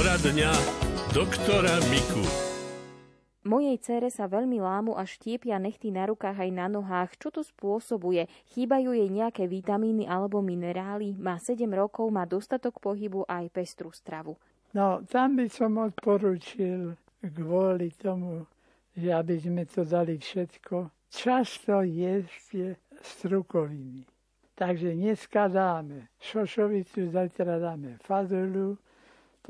Poradňa doktora Miku. Mojej cére sa veľmi lámu a štiepia nechty na rukách aj na nohách. Čo to spôsobuje? Chýbajú jej nejaké vitamíny alebo minerály? Má 7 rokov, má dostatok pohybu a aj pestru stravu. No, tam by som odporučil kvôli tomu, že aby sme to dali všetko, často jesť strukoviny. Takže dneska dáme šošovicu, zajtra dáme fazolu,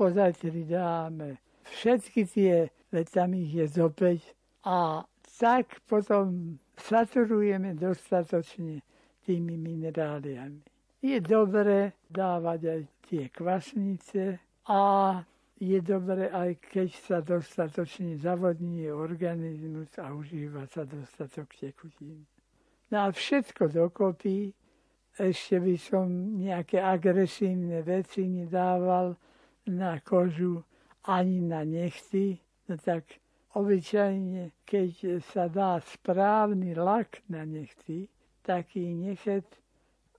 pozajtri dáme všetky tie, veď tam ich je zopäť, a tak potom saturujeme dostatočne tými mineráliami. Je dobré dávať aj tie kvasnice a je dobré aj keď sa dostatočne zavodní organizmus a užíva sa dostatok tekutín. No a všetko dokopy, ešte by som nejaké agresívne veci nedával, na kožu ani na nechty, no tak obyčajne, keď sa dá správny lak na nechty, taký nechet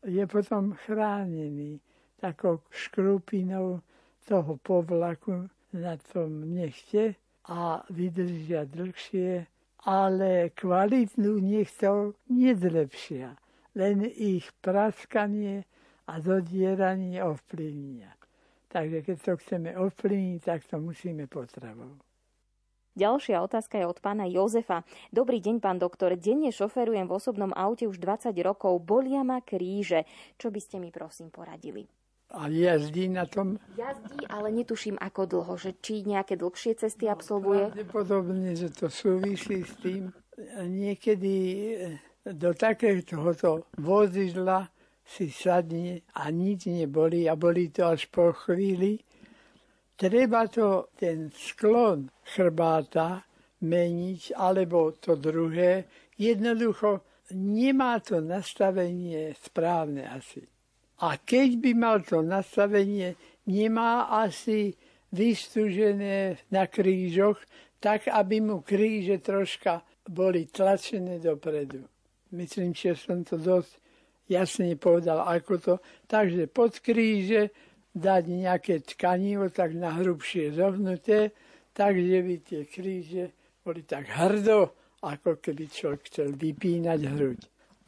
je potom chránený takou škrupinou toho povlaku na tom nechte a vydržia dlhšie, ale kvalitnú nechtov nezlepšia, len ich praskanie a zodieranie ovplyvnia. Takže keď to chceme ovplyvniť, tak to musíme potravou. Ďalšia otázka je od pána Jozefa. Dobrý deň, pán doktor. Denne šoferujem v osobnom aute už 20 rokov. Bolia ma kríže. Čo by ste mi prosím poradili? A jazdí na tom? Jazdí, ale netuším ako dlho. Že či nejaké dlhšie cesty no, absolvuje? Pravdepodobne, že to súvisí s tým. Niekedy do takéhoto vozidla si sadne a nič neboli a boli to až po chvíli. Treba to, ten sklon chrbáta meniť, alebo to druhé. Jednoducho nemá to nastavenie správne asi. A keď by mal to nastavenie, nemá asi vystúžené na krížoch, tak aby mu kríže troška boli tlačené dopredu. Myslím, že som to dosť jasne povedal, ako to. Takže pod kríže dať nejaké tkanivo tak na hrubšie zohnuté, takže by tie kríže boli tak hrdo, ako keby človek chcel vypínať hruď.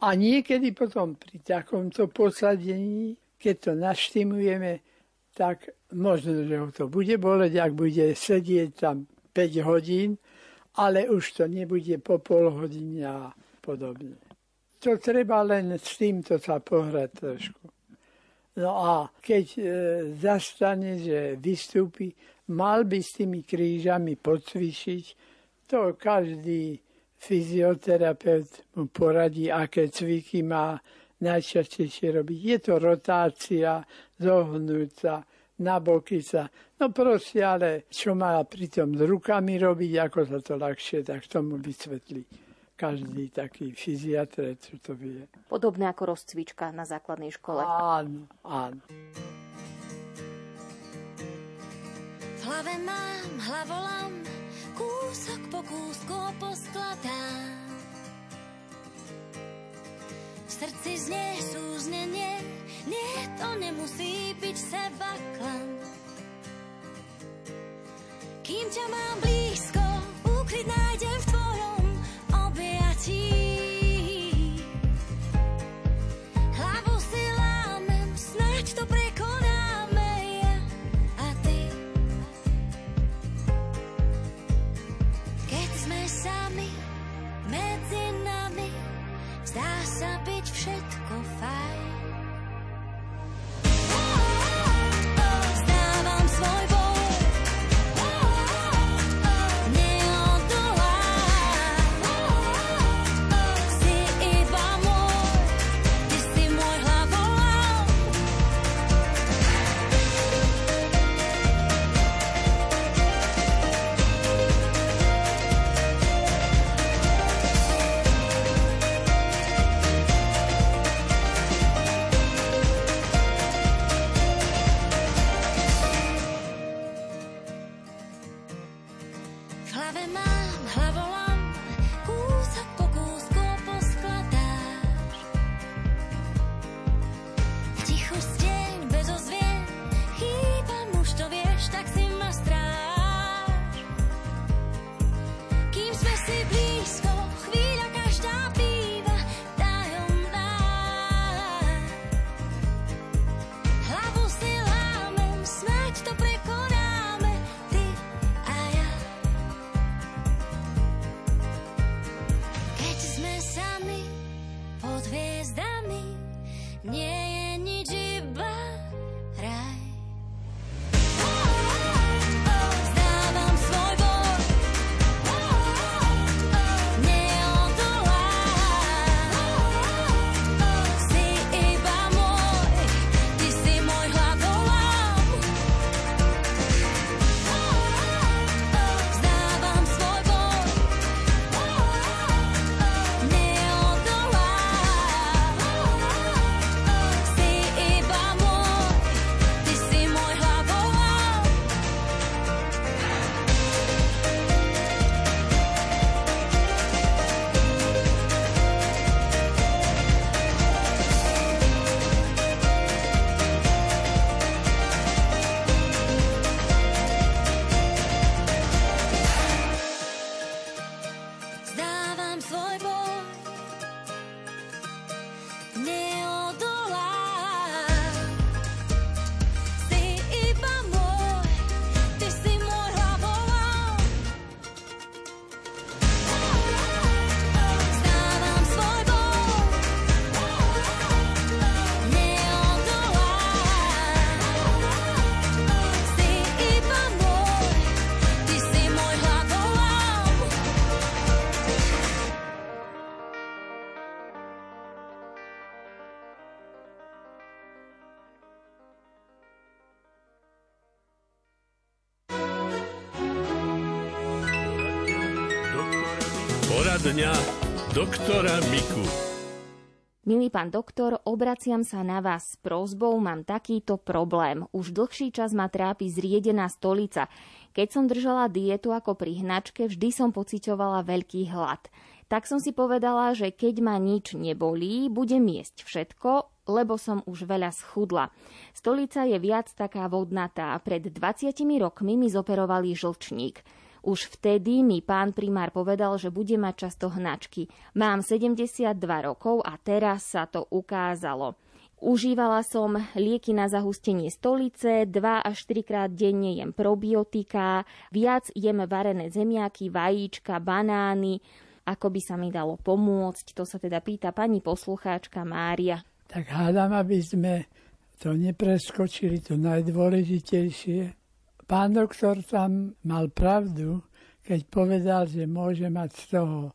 A niekedy potom pri takomto posadení, keď to naštimujeme, tak možno, že ho to bude boleť, ak bude sedieť tam 5 hodín, ale už to nebude po pol hodine a podobne to treba len s týmto sa pohrať trošku. No a keď e, zastane, že vystúpi, mal by s tými krížami podcvičiť, to každý fyzioterapeut mu poradí, aké cviky má najčastejšie robiť. Je to rotácia, zohnúť sa, na boky sa. No proste, ale čo má pritom rukami robiť, ako sa to ľahšie, tak tomu vysvetlí každý taký fyziatr, čo to vie. Podobné ako rozcvička na základnej škole. Áno, áno. V hlave mám hlavolam, kúsok po kúsku poskladám. V srdci znie súznenie, nie, to nemusí byť seba klam. Kým ťa mám blízko, Dňa doktora Miku. Milý pán doktor, obraciam sa na vás s prozbou, mám takýto problém. Už dlhší čas ma trápi zriedená stolica. Keď som držala dietu ako pri hnačke, vždy som pocitovala veľký hlad. Tak som si povedala, že keď ma nič nebolí, budem jesť všetko, lebo som už veľa schudla. Stolica je viac taká vodnatá. Pred 20 rokmi mi zoperovali žlčník. Už vtedy mi pán primár povedal, že bude mať často hnačky. Mám 72 rokov a teraz sa to ukázalo. Užívala som lieky na zahustenie stolice, 2 až 4 krát denne jem probiotika, viac jem varené zemiaky, vajíčka, banány, ako by sa mi dalo pomôcť. To sa teda pýta pani poslucháčka Mária. Tak hádam, aby sme to nepreskočili, to najdôležitejšie. Pán doktor tam mal pravdu, keď povedal, že môže mať z toho e,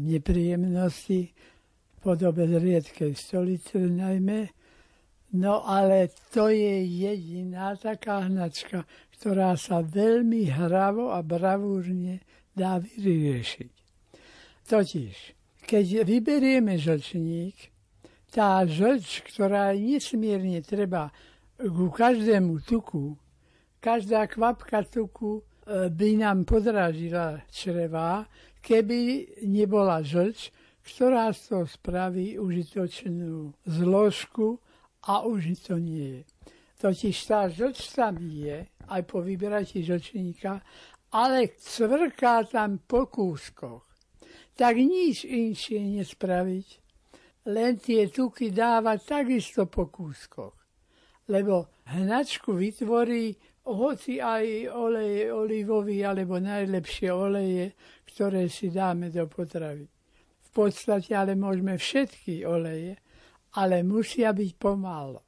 nepríjemnosti v podobe riedkej stolice najmä, no ale to je jediná taká hnačka, ktorá sa veľmi hravo a bravúrne dá vyriešiť. Totiž, keď vyberieme žlčník, tá žlč, ktorá je nesmierne treba ku každému tuku, Každá kvapka tuku e, by nám podrážila čreva, keby nebola žlč, ktorá z toho spraví užitočnú zložku a už to nie je. Totiž tá žlč tam je, aj po vyberatí žlčníka, ale cvrká tam po kúskoch. Tak nič inšie nespraviť, len tie tuky dávať takisto po kúskoch. Lebo hnačku vytvorí hoci aj oleje olivový alebo najlepšie oleje, ktoré si dáme do potravy. V podstate ale môžeme všetky oleje, ale musia byť pomálo.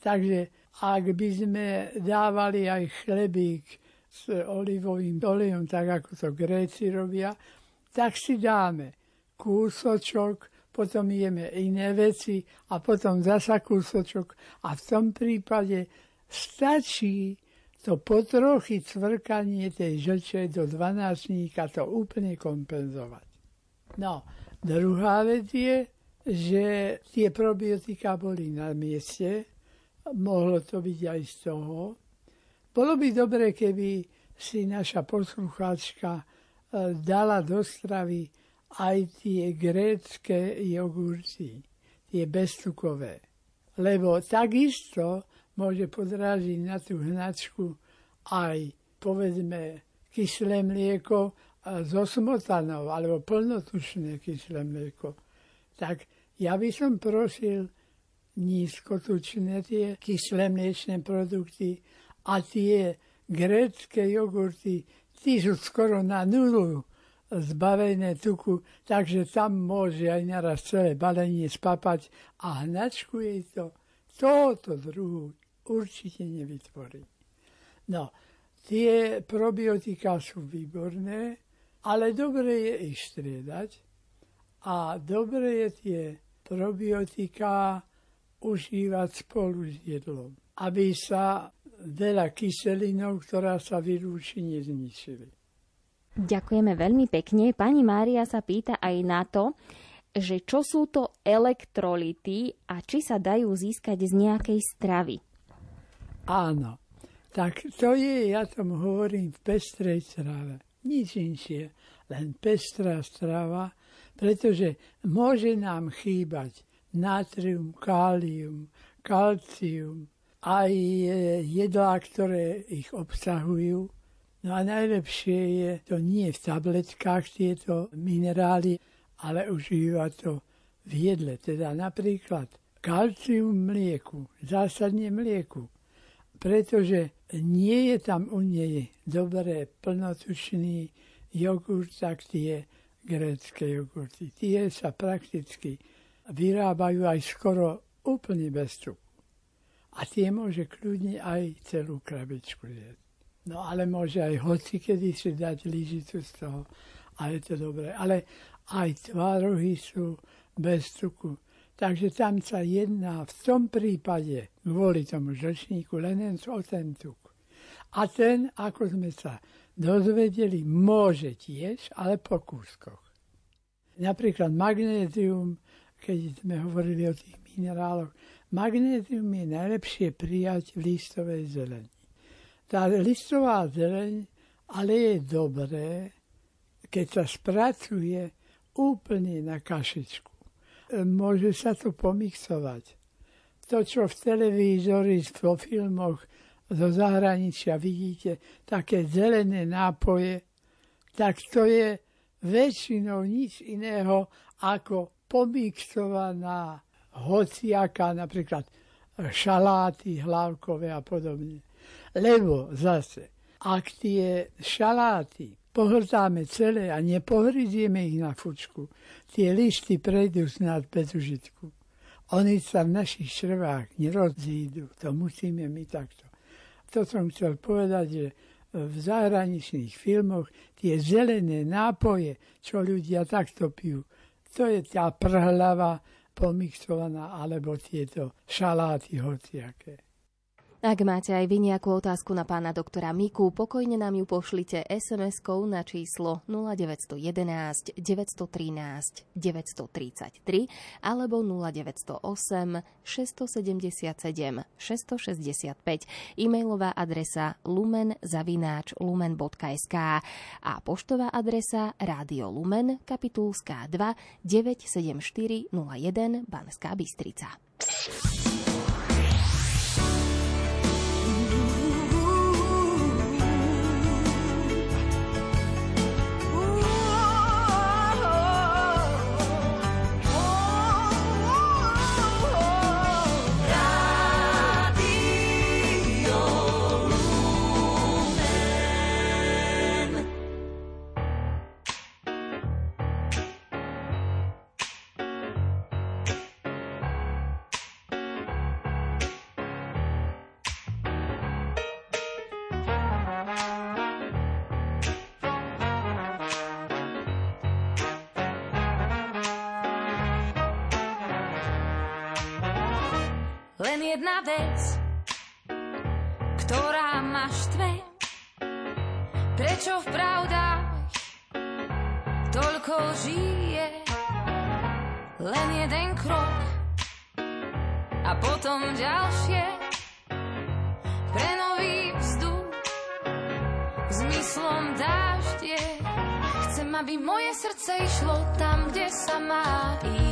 Takže ak by sme dávali aj chlebík s olivovým olejom, tak ako to Gréci robia, tak si dáme kúsočok, potom jeme iné veci a potom zasa kúsočok. A v tom prípade stačí to potrochy cvrkanie tej žlče do dvanáctníka to úplne kompenzovať. No, druhá vec je, že tie probiotika boli na mieste, mohlo to byť aj z toho. Bolo by dobre, keby si naša poslucháčka e, dala do stravy aj tie grécké jogurty, tie beztukové. Lebo takisto môže podrážiť na tú hnačku aj, povedzme, kyslé mlieko zo smotanov, alebo plnotučné kyslé mlieko. Tak ja by som prosil nízkotučné tie kyslé mliečné produkty a tie grécké jogurty, tí sú skoro na nulu zbavené tuku, takže tam môže aj naraz celé balenie spapať a hnačku jej to tohoto druhu určite nevytvorí. No, tie probiotika sú výborné, ale dobre je ich striedať a dobre je tie probiotika užívať spolu s jedlom, aby sa veľa kyselinov, ktorá sa vylúči, nezničili. Ďakujeme veľmi pekne. Pani Mária sa pýta aj na to, že čo sú to elektrolity a či sa dajú získať z nejakej stravy. Áno. Tak to je, ja tomu hovorím, v pestrej strave. Nič inšie, len pestrá strava, pretože môže nám chýbať natrium, kálium, kalcium, aj jedlá, ktoré ich obsahujú. No a najlepšie je to nie v tabletkách tieto minerály, ale užívať to v jedle. Teda napríklad kalcium mlieku, zásadne mlieku, pretože nie je tam u nej dobré plnotučný jogurt, tak tie grécké jogurty. Tie sa prakticky vyrábajú aj skoro úplne bez tuku. A tie môže kľudne aj celú krabičku jesť. No ale môže aj hoci kedy si dať lyžicu z toho a je to dobré. Ale aj tvárohy sú bez tuku. Takže tam sa jedná v tom prípade kvôli tomu žlčníku len o ten tuk. A ten, ako sme sa dozvedeli, môže tiež, ale po kúskoch. Napríklad magnézium, keď sme hovorili o tých mineráloch, magnézium je najlepšie prijať v listovej zeleni. Tá listová zeleň ale je dobré, keď sa spracuje úplne na kašičku. Môže sa to pomixovať. To, čo v televízori, vo filmoch zo zahraničia vidíte, také zelené nápoje, tak to je väčšinou nič iného ako pomixovaná hociaká, napríklad šaláty hlavkové a podobne. Lebo zase, ak tie šaláty pohrdáme celé a nepohryzieme ich na fučku, tie listy prejdú snad bez užitku. Oni sa v našich črvách nerozídu. To musíme my takto. To som chcel povedať, že v zahraničných filmoch tie zelené nápoje, čo ľudia takto pijú, to je tá prhlava pomixovaná, alebo tieto šaláty hociaké. Ak máte aj vy nejakú otázku na pána doktora Miku, pokojne nám ju pošlite SMS-kou na číslo 0911 913 933 alebo 0908 677 665 e-mailová adresa lumen-lumen.sk a poštová adresa Rádio Lumen, kapitulská 2 97401 Banská Bystrica. Vec, ktorá ma štve. Prečo v pravdách toľko žije? Len jeden krok a potom ďalšie. Pre nový vzduch zmyslom dáždie. Chcem, aby moje srdce išlo tam, kde sa má ísť.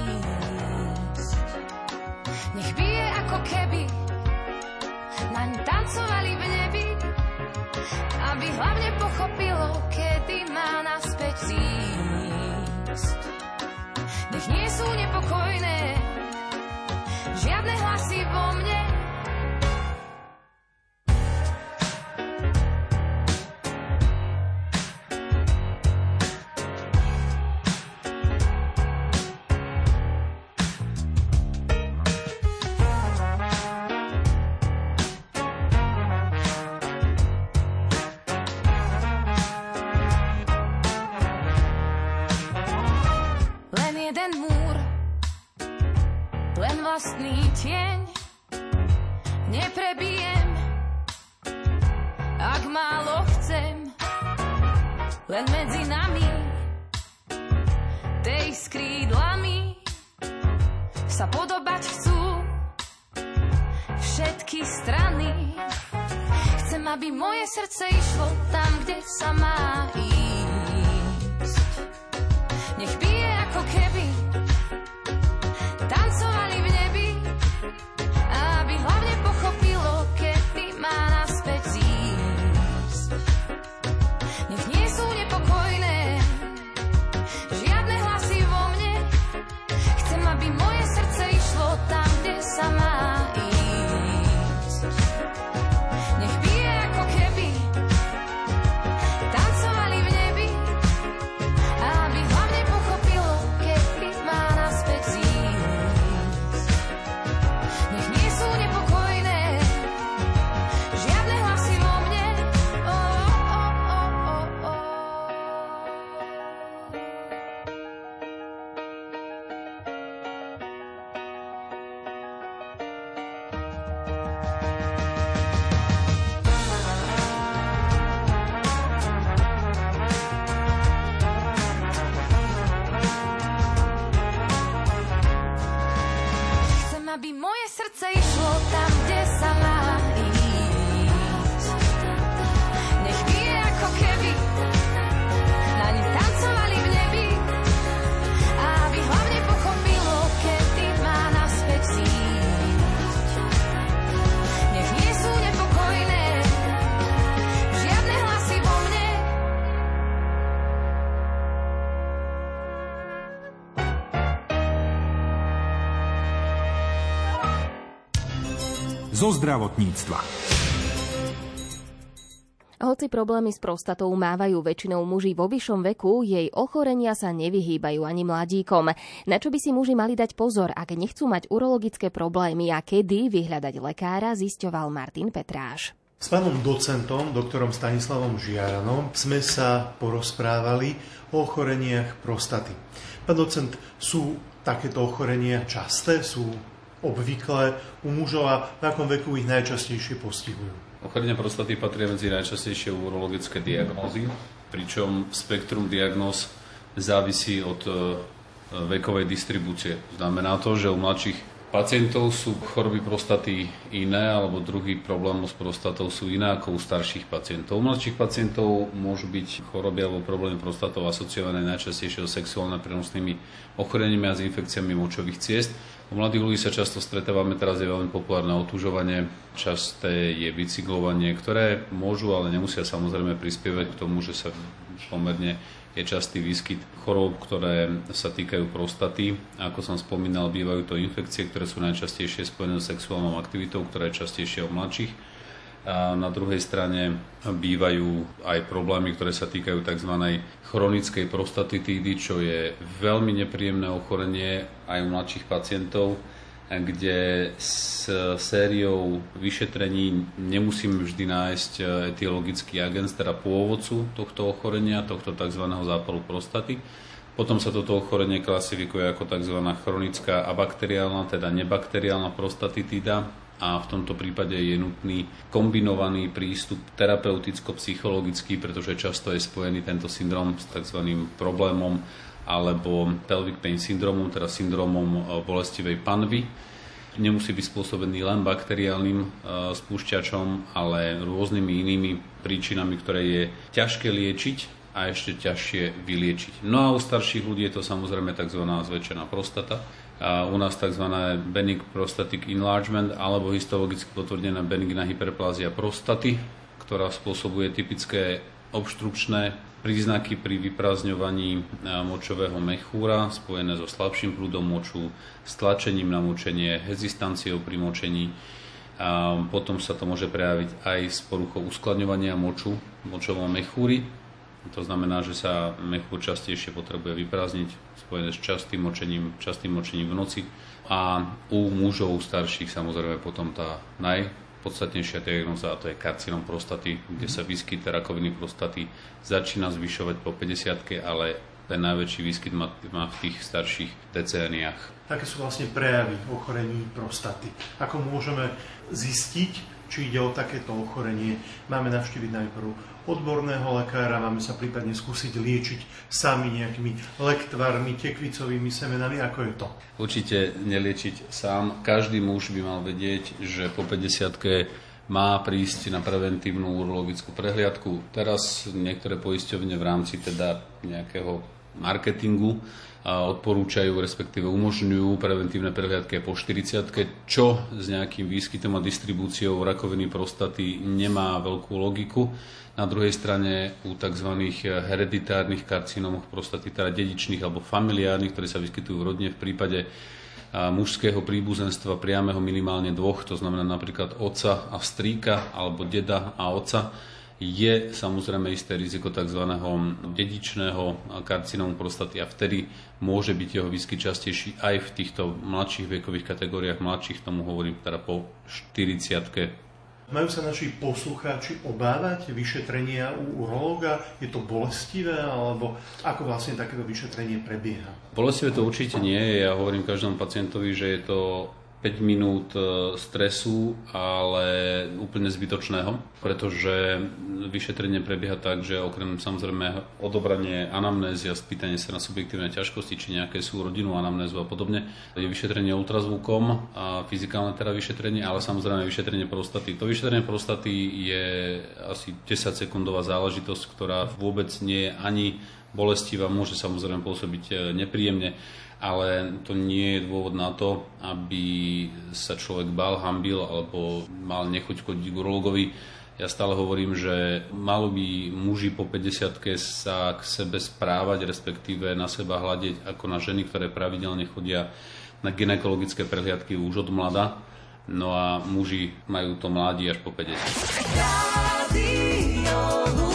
Hlavne pochopilo, kedy má naspäť zísť. Nech nie sú nepokojné žiadne hlasy vo mne, zo zdravotníctva. Hoci problémy s prostatou mávajú väčšinou muži vo vyššom veku, jej ochorenia sa nevyhýbajú ani mladíkom. Na čo by si muži mali dať pozor, ak nechcú mať urologické problémy a kedy vyhľadať lekára, zisťoval Martin Petráš. S pánom docentom, doktorom Stanislavom Žiaranom, sme sa porozprávali o ochoreniach prostaty. Pán docent, sú takéto ochorenia časté, sú obvyklé u mužov a v akom veku ich najčastejšie postihujú? Ochorenia prostaty patria medzi najčastejšie urologické diagnózy, pričom spektrum diagnóz závisí od e, vekovej distribúcie. Znamená to, že u mladších pacientov sú choroby prostaty iné, alebo druhý problém s prostatou sú iné ako u starších pacientov. U mladších pacientov môžu byť choroby alebo problémy prostatou asociované najčastejšie sexuálne prenosnými ochoreniami a s infekciami močových ciest. U mladých ľudí sa často stretávame, teraz je veľmi populárne otužovanie, časté je bicyklovanie, ktoré môžu, ale nemusia samozrejme prispievať k tomu, že sa pomerne je častý výskyt chorób, ktoré sa týkajú prostaty. Ako som spomínal, bývajú to infekcie, ktoré sú najčastejšie spojené s sexuálnou aktivitou, ktorá je častejšie u mladších. A na druhej strane bývajú aj problémy, ktoré sa týkajú tzv. chronickej prostatitídy, čo je veľmi nepríjemné ochorenie aj u mladších pacientov, kde s sériou vyšetrení nemusíme vždy nájsť etiologický agens, teda pôvodcu tohto ochorenia, tohto tzv. zápalu prostaty. Potom sa toto ochorenie klasifikuje ako tzv. chronická abakteriálna, teda nebakteriálna prostatitída, a v tomto prípade je nutný kombinovaný prístup terapeuticko-psychologický, pretože často je spojený tento syndrom s tzv. problémom alebo pelvic pain syndromom, teda syndromom e, bolestivej panvy. Nemusí byť spôsobený len bakteriálnym e, spúšťačom, ale rôznymi inými príčinami, ktoré je ťažké liečiť a ešte ťažšie vyliečiť. No a u starších ľudí je to samozrejme tzv. zväčšená prostata, a u nás tzv. benign prostatic enlargement alebo histologicky potvrdená benigná hyperplázia prostaty, ktorá spôsobuje typické obštrukčné príznaky pri vyprázdňovaní močového mechúra spojené so slabším prúdom moču, stlačením na močenie, hezistanciou pri močení. A potom sa to môže prejaviť aj s poruchou uskladňovania moču v močovom mechúri, to znamená, že sa mechúr častejšie potrebuje vyprázdniť, spojené s častým močením, častým močením v noci. A u mužov starších samozrejme potom tá najpodstatnejšia diagnoza, a to je karcinom prostaty, kde sa výskyt rakoviny prostaty začína zvyšovať po 50 ale ten najväčší výskyt má, má v tých starších decéniách. Aké sú vlastne prejavy ochorení prostaty? Ako môžeme zistiť, či ide o takéto ochorenie? Máme navštíviť najprv odborného lekára, máme sa prípadne skúsiť liečiť sami nejakými lektvarmi, tekvicovými semenami, ako je to? Určite neliečiť sám. Každý muž by mal vedieť, že po 50 má prísť na preventívnu urologickú prehliadku. Teraz niektoré poisťovne v rámci teda nejakého marketingu odporúčajú, respektíve umožňujú preventívne prehliadky po 40 čo s nejakým výskytom a distribúciou rakoviny prostaty nemá veľkú logiku. Na druhej strane u tzv. hereditárnych karcinómoch prostaty, teda dedičných alebo familiárnych, ktoré sa vyskytujú v rodine v prípade mužského príbuzenstva priameho minimálne dvoch, to znamená napríklad otca a strýka alebo deda a otca, je samozrejme isté riziko tzv. dedičného karcinómu prostaty a vtedy môže byť jeho výskyt častejší aj v týchto mladších vekových kategóriách, mladších tomu hovorím teda po 40 majú sa naši poslucháči obávať vyšetrenia u urológa? Je to bolestivé, alebo ako vlastne takéto vyšetrenie prebieha? Bolestivé to určite nie je. Ja hovorím každému pacientovi, že je to 5 minút e, stresu, ale úplne zbytočného, pretože vyšetrenie prebieha tak, že okrem samozrejme odobranie anamnézy a spýtanie sa na subjektívne ťažkosti, či nejaké sú rodinu anamnézu a podobne, je vyšetrenie ultrazvukom a fyzikálne teda vyšetrenie, ale samozrejme vyšetrenie prostaty. To vyšetrenie prostaty je asi 10 sekundová záležitosť, ktorá vôbec nie je ani bolestivá, môže samozrejme pôsobiť e, nepríjemne, ale to nie je dôvod na to, aby sa človek bál, hambil alebo mal nechuť chodiť k urologovi. Ja stále hovorím, že malo by muži po 50 sa k sebe správať, respektíve na seba hľadiť ako na ženy, ktoré pravidelne chodia na ginekologické prehliadky už od mlada. No a muži majú to mladí až po 50.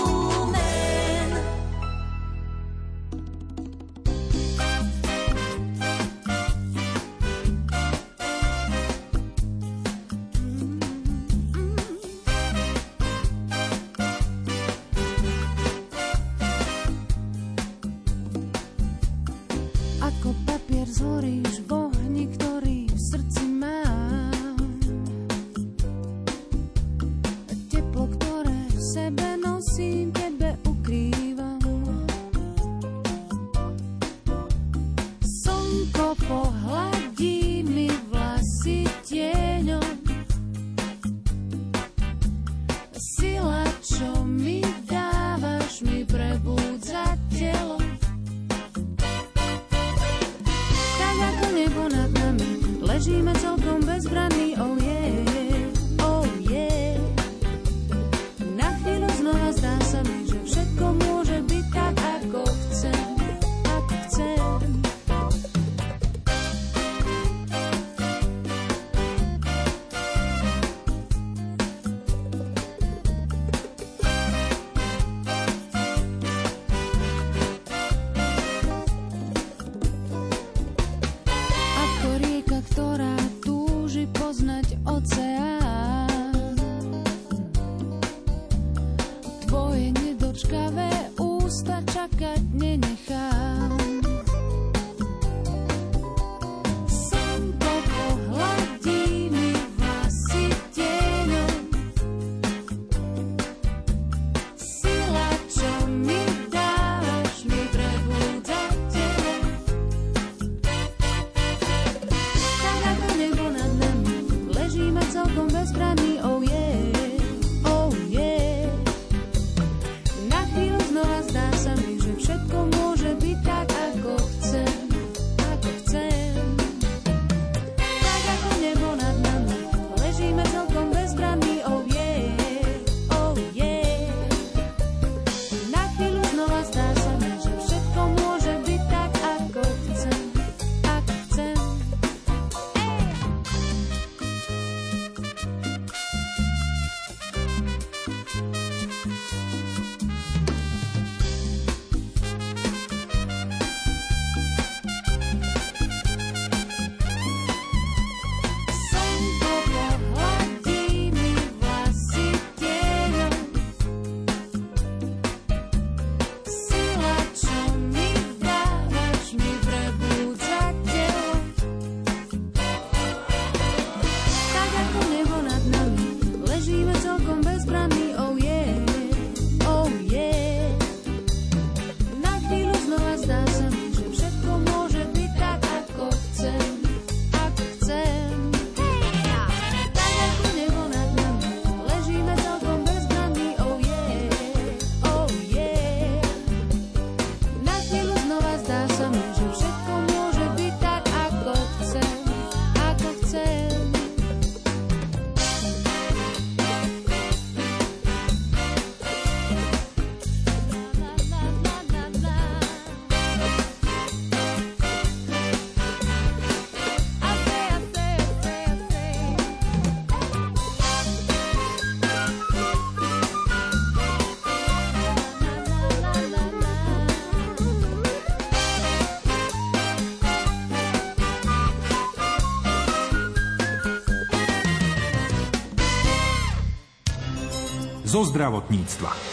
zo zdravotníctva.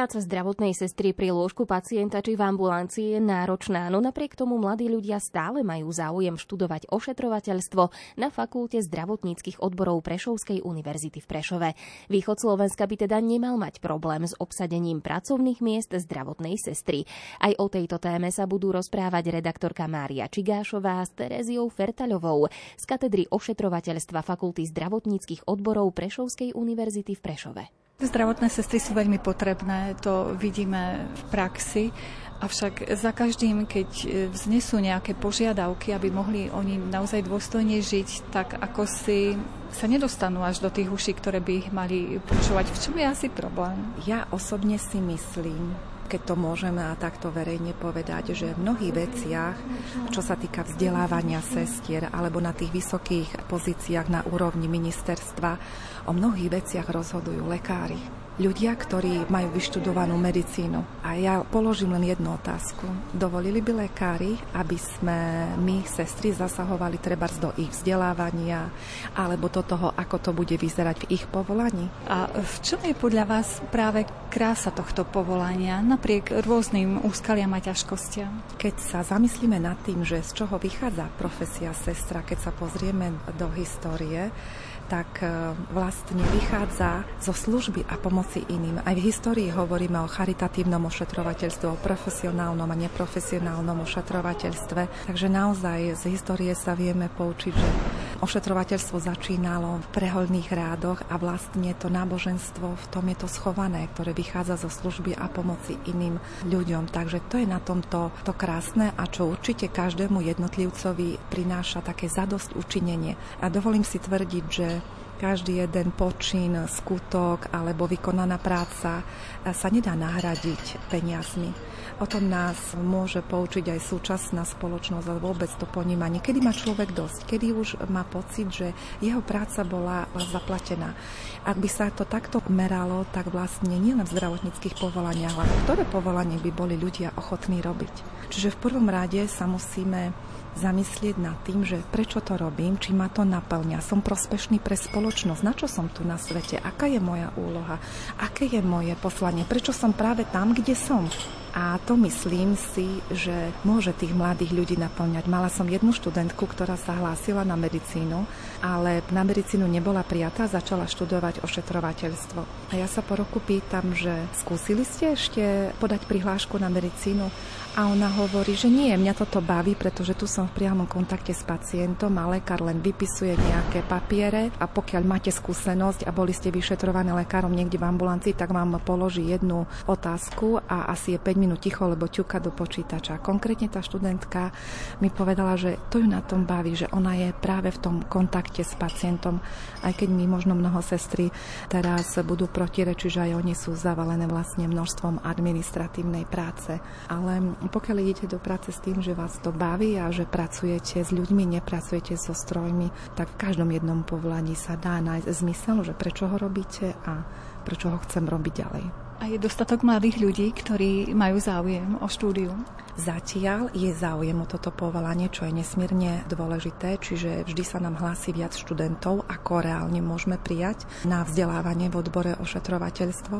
Práca zdravotnej sestry pri lôžku pacienta či v ambulancii je náročná, no napriek tomu mladí ľudia stále majú záujem študovať ošetrovateľstvo na Fakulte zdravotníckých odborov Prešovskej univerzity v Prešove. Východ Slovenska by teda nemal mať problém s obsadením pracovných miest zdravotnej sestry. Aj o tejto téme sa budú rozprávať redaktorka Mária Čigášová s Tereziou Fertaľovou z katedry ošetrovateľstva Fakulty zdravotníckých odborov Prešovskej univerzity v Prešove. Zdravotné sestry sú veľmi potrebné, to vidíme v praxi. Avšak za každým, keď vznesú nejaké požiadavky, aby mohli oni naozaj dôstojne žiť, tak ako si sa nedostanú až do tých uší, ktoré by ich mali počúvať. V čom je asi problém? Ja osobne si myslím, keď to môžeme a takto verejne povedať, že v mnohých veciach, čo sa týka vzdelávania sestier alebo na tých vysokých pozíciách na úrovni ministerstva, o mnohých veciach rozhodujú lekári ľudia, ktorí majú vyštudovanú medicínu. A ja položím len jednu otázku. Dovolili by lekári, aby sme my, sestry, zasahovali treba do ich vzdelávania alebo do toho, ako to bude vyzerať v ich povolaní? A v čom je podľa vás práve krása tohto povolania napriek rôznym úskaliam a ťažkostiam? Keď sa zamyslíme nad tým, že z čoho vychádza profesia sestra, keď sa pozrieme do histórie, tak e, vlastne vychádza zo služby a pomoci iným. Aj v histórii hovoríme o charitatívnom ošetrovateľstve, o profesionálnom a neprofesionálnom ošetrovateľstve. Takže naozaj z histórie sa vieme poučiť, že ošetrovateľstvo začínalo v preholných rádoch a vlastne to náboženstvo v tom je to schované, ktoré vychádza zo služby a pomoci iným ľuďom. Takže to je na tomto to krásne a čo určite každému jednotlivcovi prináša také zadosť učinenie. A dovolím si tvrdiť, že každý jeden počin, skutok alebo vykonaná práca sa nedá nahradiť peniazmi. O tom nás môže poučiť aj súčasná spoločnosť, ale vôbec to ponímanie. Kedy má človek dosť? Kedy už má pocit, že jeho práca bola zaplatená? Ak by sa to takto meralo, tak vlastne nielen v zdravotníckých povolaniach, ale ktoré povolanie by boli ľudia ochotní robiť. Čiže v prvom rade sa musíme zamyslieť nad tým, že prečo to robím, či ma to naplňa, som prospešný pre spoločnosť, na čo som tu na svete, aká je moja úloha, aké je moje poslanie, prečo som práve tam, kde som. A to myslím si, že môže tých mladých ľudí naplňať. Mala som jednu študentku, ktorá sa hlásila na medicínu, ale na medicínu nebola prijatá, začala študovať ošetrovateľstvo. A ja sa po roku pýtam, že skúsili ste ešte podať prihlášku na medicínu? A ona hovorí, že nie, mňa toto baví, pretože tu som v priamom kontakte s pacientom a lekár len vypisuje nejaké papiere a pokiaľ máte skúsenosť a boli ste vyšetrované lekárom niekde v ambulancii, tak vám položí jednu otázku a asi je 5 minút ticho, lebo ťuka do počítača. Konkrétne tá študentka mi povedala, že to ju na tom baví, že ona je práve v tom kontakte s pacientom, aj keď my možno mnoho sestry teraz budú protirečiť, že aj oni sú zavalené vlastne množstvom administratívnej práce. Ale pokiaľ idete do práce s tým, že vás to baví a že pracujete s ľuďmi, nepracujete so strojmi, tak v každom jednom povolaní sa dá nájsť zmysel, že prečo ho robíte a prečo ho chcem robiť ďalej. A je dostatok mladých ľudí, ktorí majú záujem o štúdium? Zatiaľ je záujem o toto povolanie, čo je nesmierne dôležité, čiže vždy sa nám hlási viac študentov, ako reálne môžeme prijať na vzdelávanie v odbore ošetrovateľstvo.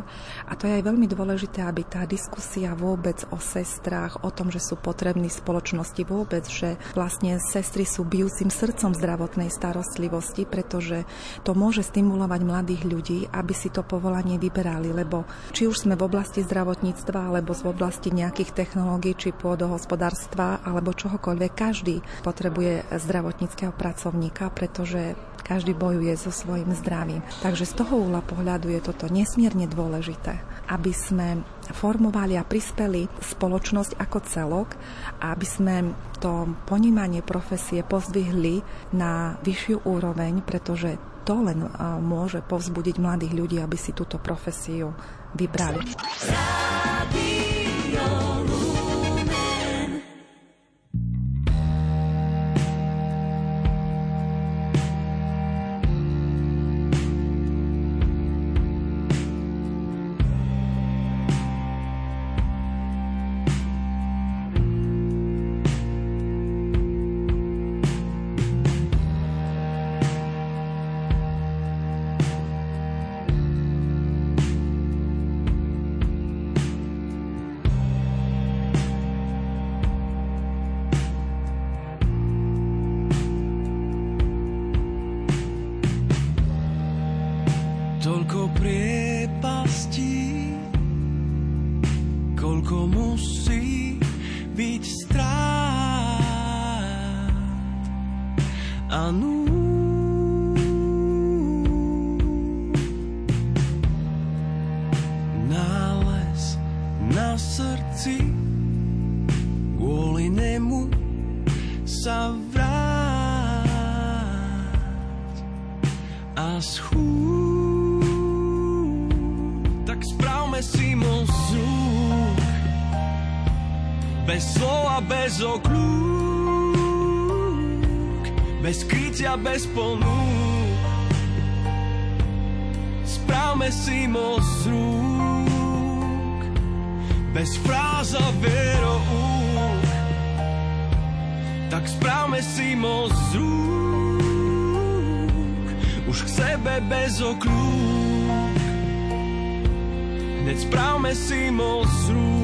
A to je aj veľmi dôležité, aby tá diskusia vôbec o sestrách, o tom, že sú potrební spoločnosti vôbec, že vlastne sestry sú bijúcim srdcom zdravotnej starostlivosti, pretože to môže stimulovať mladých ľudí, aby si to povolanie vyberali, lebo či už sme v oblasti zdravotníctva alebo v oblasti nejakých technológií či pôdohospodárstva alebo čohokoľvek. Každý potrebuje zdravotníckého pracovníka, pretože každý bojuje so svojím zdravím. Takže z toho úla pohľadu je toto nesmierne dôležité, aby sme formovali a prispeli spoločnosť ako celok a aby sme to ponímanie profesie pozdvihli na vyššiu úroveň, pretože to len môže povzbudiť mladých ľudí, aby si túto profesiu vybrali. Bez okľúk, bez krytia, bez ponúk. Správme si z rúk, bez fráz a veroúk. Tak správme si moc rúk, už k sebe bez okľúk. Hneď správme si moc rúk.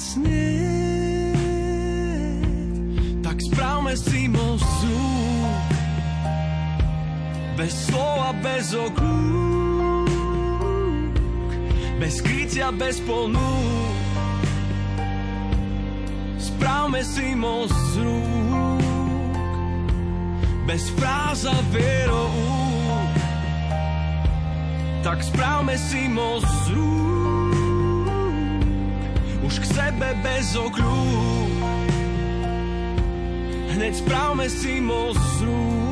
Viac nie. Tak správme si moc bez slova, bez okľúk, bez krytia, bez ponúk. Správme si moc bez fráz a veroúk. Tak správme si moc sebe bez okľúk. Hneď správme si moc rúk.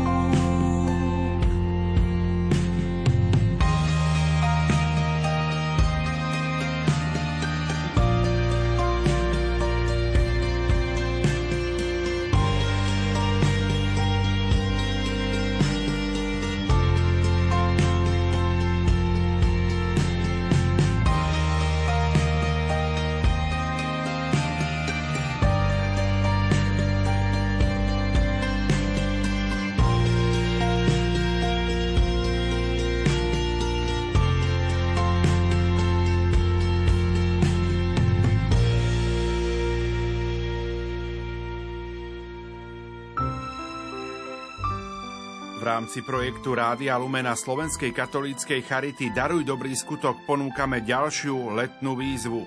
Rámci projektu Rádia Lumena Slovenskej katolíckej charity Daruj dobrý skutok ponúkame ďalšiu letnú výzvu.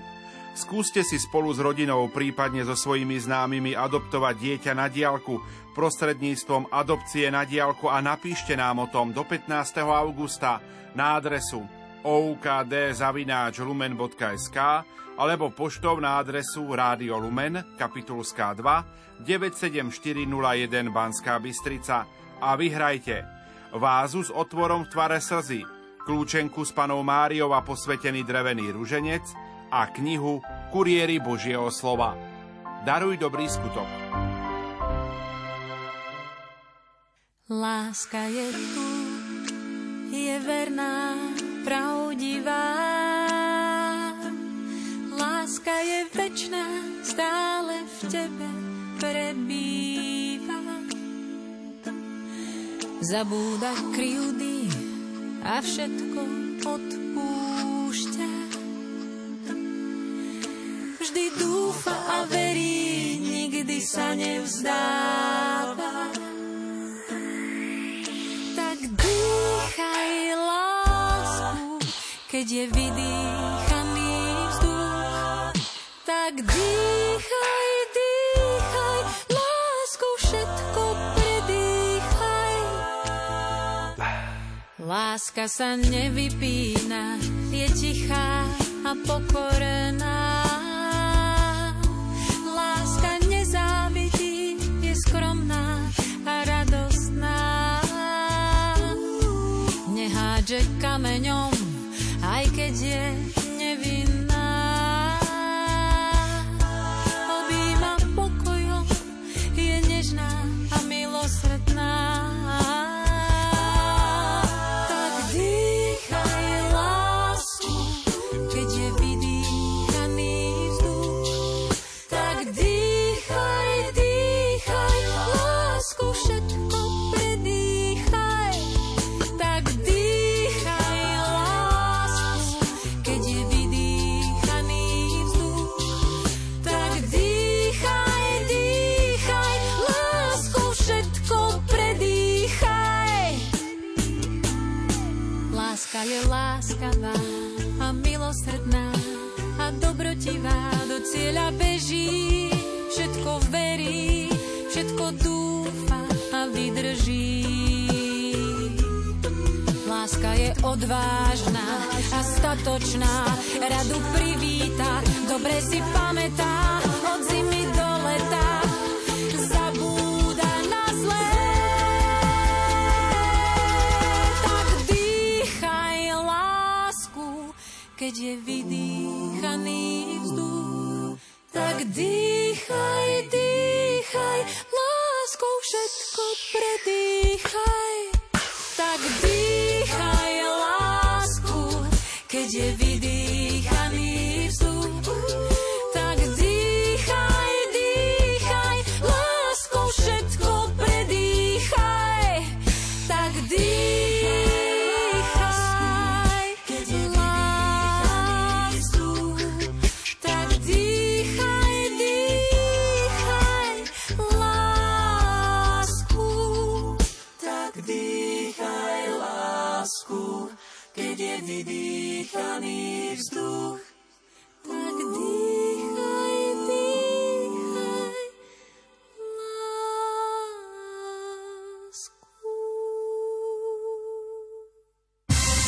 Skúste si spolu s rodinou, prípadne so svojimi známymi adoptovať dieťa na diálku prostredníctvom adopcie na diálku a napíšte nám o tom do 15. augusta na adresu oukd.lumen.sk alebo poštou na adresu Rádio Lumen, kapitulská 2, 97401 Banská Bystrica a vyhrajte vázu s otvorom v tvare slzy, kľúčenku s panou Máriou a posvetený drevený ruženec a knihu Kuriéry Božieho slova. Daruj dobrý skutok. Láska je tu, je verná, pravdivá. Láska je večná, stále v tebe prebýva. Zabúda kryjúdy a všetko odpúšťa. Vždy dúfa a verí, nikdy sa nevzdáva. Tak dýchaj lásku, keď je vydýchaný vzduch. Tak dýchaj. Láska sa nevypína, je tichá a pokorená. Láska nezávidí, je skromná a radostná. Nehádže kameňom, aj keď je milosrdná a dobrotivá do cieľa beží. Všetko verí, všetko dúfa a vydrží. Láska je odvážna a statočná, radu privíta, dobre si pamätá od zimy do leta. Keď je vydýchaný vzduch. Tak dýchaj, dýchaj, láskou všetko predýchaj. Tak dýchaj lásku, keď je vydýchaný vydýchaný vzduch.